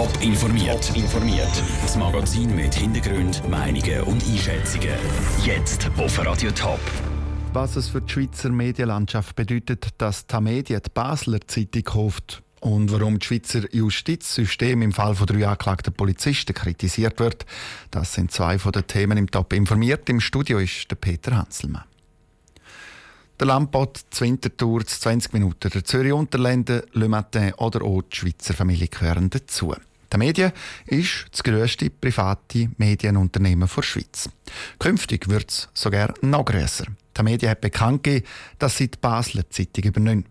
Top informiert. informiert. Das Magazin mit Hintergrund, Meinungen und Einschätzungen. Jetzt auf Radio Top. Was es für die Schweizer Medienlandschaft bedeutet, dass Medien die Basler Zeitung kauft und warum das Schweizer Justizsystem im Fall von drei angeklagten Polizisten kritisiert wird, das sind zwei von den Themen im Top informiert. Im Studio ist der Peter Hanselmann. Der Lampot, die Winterthur, 20 Minuten, der Zürich Unterländer, Le Matin oder auch die Schweizer Familie gehören dazu. Die Medien ist das grösste private Medienunternehmen der Schweiz. Künftig wird es sogar noch grösser. Die Medien hat bekannt gegeben, dass sie die Basler Zeitung übernehmen.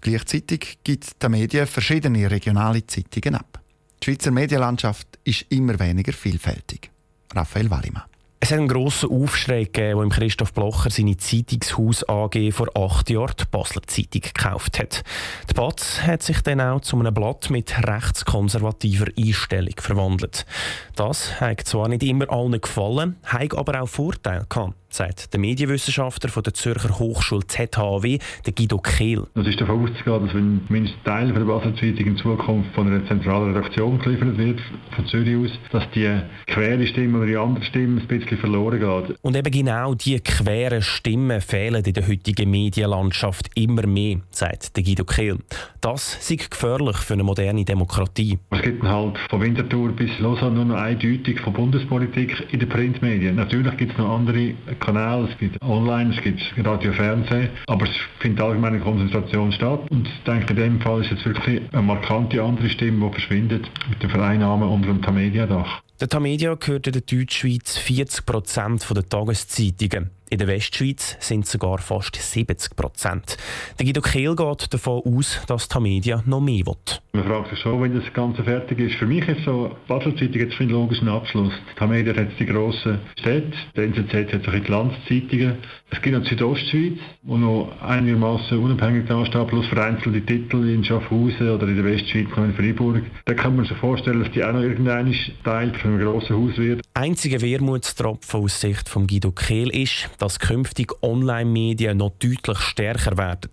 Gleichzeitig gibt die Medien verschiedene regionale Zeitungen ab. Die Schweizer Medienlandschaft ist immer weniger vielfältig. Raphael Wallimann. Es hat einen grossen Aufschrei gegeben, als Christoph Blocher seine Zeitungshaus AG vor acht Jahren die Basler Zeitung gekauft hat. Die Batz hat sich dann auch zu einem Blatt mit rechtskonservativer Einstellung verwandelt. Das hat zwar nicht immer allen gefallen, hat aber auch Vorteile gehabt sagt der Medienwissenschaftler von der Zürcher Hochschule ZHW, der Guido Kehl. Es ist davon auszugehen, dass wenn mindestens Teil der Basler Zeitung in Zukunft von einer zentralen Redaktion geliefert wird, von Zürich aus, dass die quere Stimme oder die andere Stimme ein bisschen verloren geht. Und eben genau diese queren Stimmen fehlen in der heutigen Medienlandschaft immer mehr, sagt der Guido Kehl. Das ist gefährlich für eine moderne Demokratie. Es gibt halt von Winterthur bis Lausanne nur noch eindeutig von Bundespolitik in den Printmedien. Natürlich gibt es noch andere Kanäle, es gibt online, es gibt Radio, Fernsehen, aber es findet allgemeine Konzentration statt. Und ich denke, in dem Fall ist jetzt wirklich eine markante andere Stimme, die verschwindet mit der Vereinnahme unter dem Tamedia-Dach. Der Tamedia gehört in der Deutschschweiz 40 Prozent der Tageszeitungen. In der Westschweiz sind es sogar fast 70 Prozent. Der Guido Kehl geht davon aus, dass die Media noch mehr will. Man fragt sich schon, wenn das Ganze fertig ist. Für mich ist so, die Basel Zeitung jetzt einen logischen Abschluss. Die Media hat jetzt die grossen Städte, der NZZ hat sich die Landszeitungen. Es gibt noch die Südostschweiz, wo noch einigermaßen unabhängig dasteht, plus vereinzelte Titel in Schaffhausen oder in der Westschweiz noch in Freiburg. Da kann man sich vorstellen, dass die auch noch irgendein Teil von einem grossen Haus wird. Einziger Wermutstropfen aus Sicht von Guido Kehl ist, dass künftig Online-Medien noch deutlich stärker werden.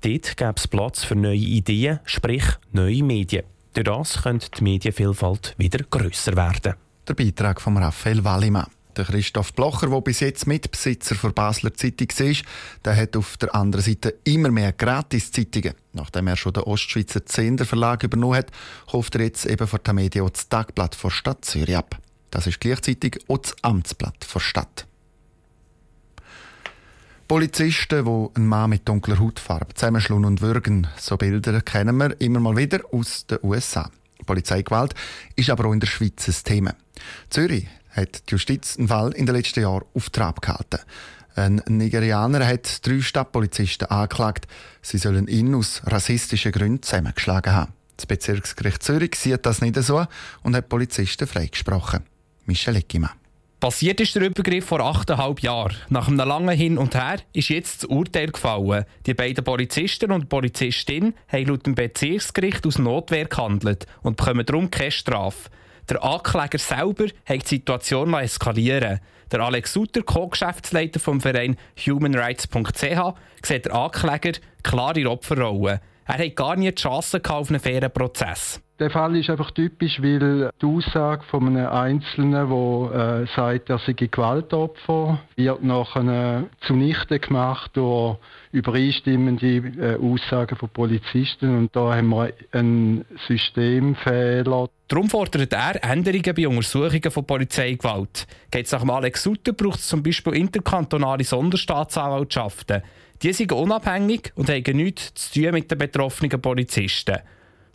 Dort gäbe es Platz für neue Ideen, sprich neue Medien. Durch das könnte die Medienvielfalt wieder grösser werden. Der Beitrag von Raphael Wallimann. Der Christoph Blocher, der bis jetzt Mitbesitzer der Basler Zeitung ist, der hat auf der anderen Seite immer mehr Gratis-Zeitungen. Nachdem er schon den Ostschweizer Zehnder Verlag übernommen hat, kauft er jetzt eben von der Media das Tagblatt der Stadt Zürich ab. Das ist gleichzeitig auch das Amtsblatt der Stadt. Polizisten, die einen Mann mit dunkler Hautfarbe zusammenschlagen und würgen, so Bilder kennen wir immer mal wieder aus den USA. Polizeigewalt ist aber auch in der Schweiz ein Thema. Zürich hat die Justiz einen Fall in den letzten Jahren auf Trab gehalten. Ein Nigerianer hat drei Stadtpolizisten angeklagt, sie sollen ihn aus rassistischen Gründen zusammengeschlagen haben. Das Bezirksgericht Zürich sieht das nicht so und hat Polizisten freigesprochen. Michel Eckimann. Passiert ist der Übergriff vor achteinhalb Jahren. Nach einem langen Hin und Her ist jetzt das Urteil gefallen. Die beiden Polizisten und Polizistin haben laut dem Bezirksgericht aus Notwehr gehandelt und bekommen darum keine Strafe. Der Ankläger selber hat die Situation eskalieren Der Alex Sutter, Co-Geschäftsleiter vom Verein humanrights.ch, sieht der Ankläger klar in Opferrolle. Er hat gar nie die Chance auf einen fairen Prozess. Der Fall ist einfach typisch, weil die Aussage von einem Einzelnen, der äh, sagt, er sei Gewaltopfer, wird nachher zunichte gemacht durch übereinstimmende äh, Aussagen von Polizisten. Und da haben wir einen Systemfehler. Darum fordert er Änderungen bei Untersuchungen von Polizeigewalt. Geht es nach Alex Sutter, braucht es zum Beispiel interkantonale Sonderstaatsanwaltschaften. Die sind unabhängig und haben nichts zu tun mit den betroffenen Polizisten.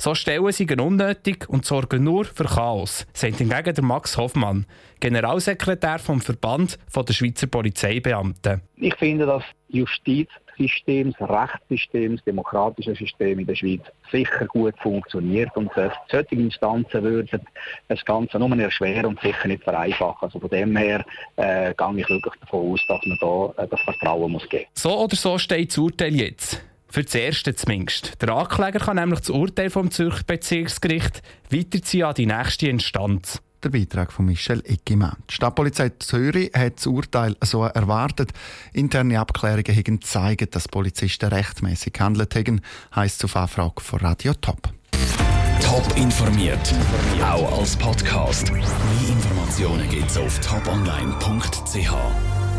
So stellen sie unnötig und sorgen nur für Chaos, sagt hingegen der Max Hoffmann, Generalsekretär vom Verband der Schweizer Polizeibeamten. Ich finde, das Justizsystem, das Rechtssystem, das demokratische System in der Schweiz sicher gut funktioniert und solche Instanzen würden das Ganze nur erschweren und sicher nicht vereinfachen. Also von dem her äh, gehe ich wirklich davon aus, dass man da äh, das Vertrauen muss geben. So oder so steht das Urteil jetzt. Für das Erste zumindest. Der Ankläger kann nämlich das Urteil vom Zürcher Bezirksgericht weiterziehen an die nächste Instanz. Der Beitrag von Michel Eckimann. Die Stadtpolizei Zürich hat das Urteil so erwartet. Interne Abklärungen haben gezeigt, dass Polizisten rechtmäßig gehandelt haben, heisst es auf Anfrage von Radio Top. Top informiert, auch als Podcast. Mehr Informationen gibt's auf toponline.ch.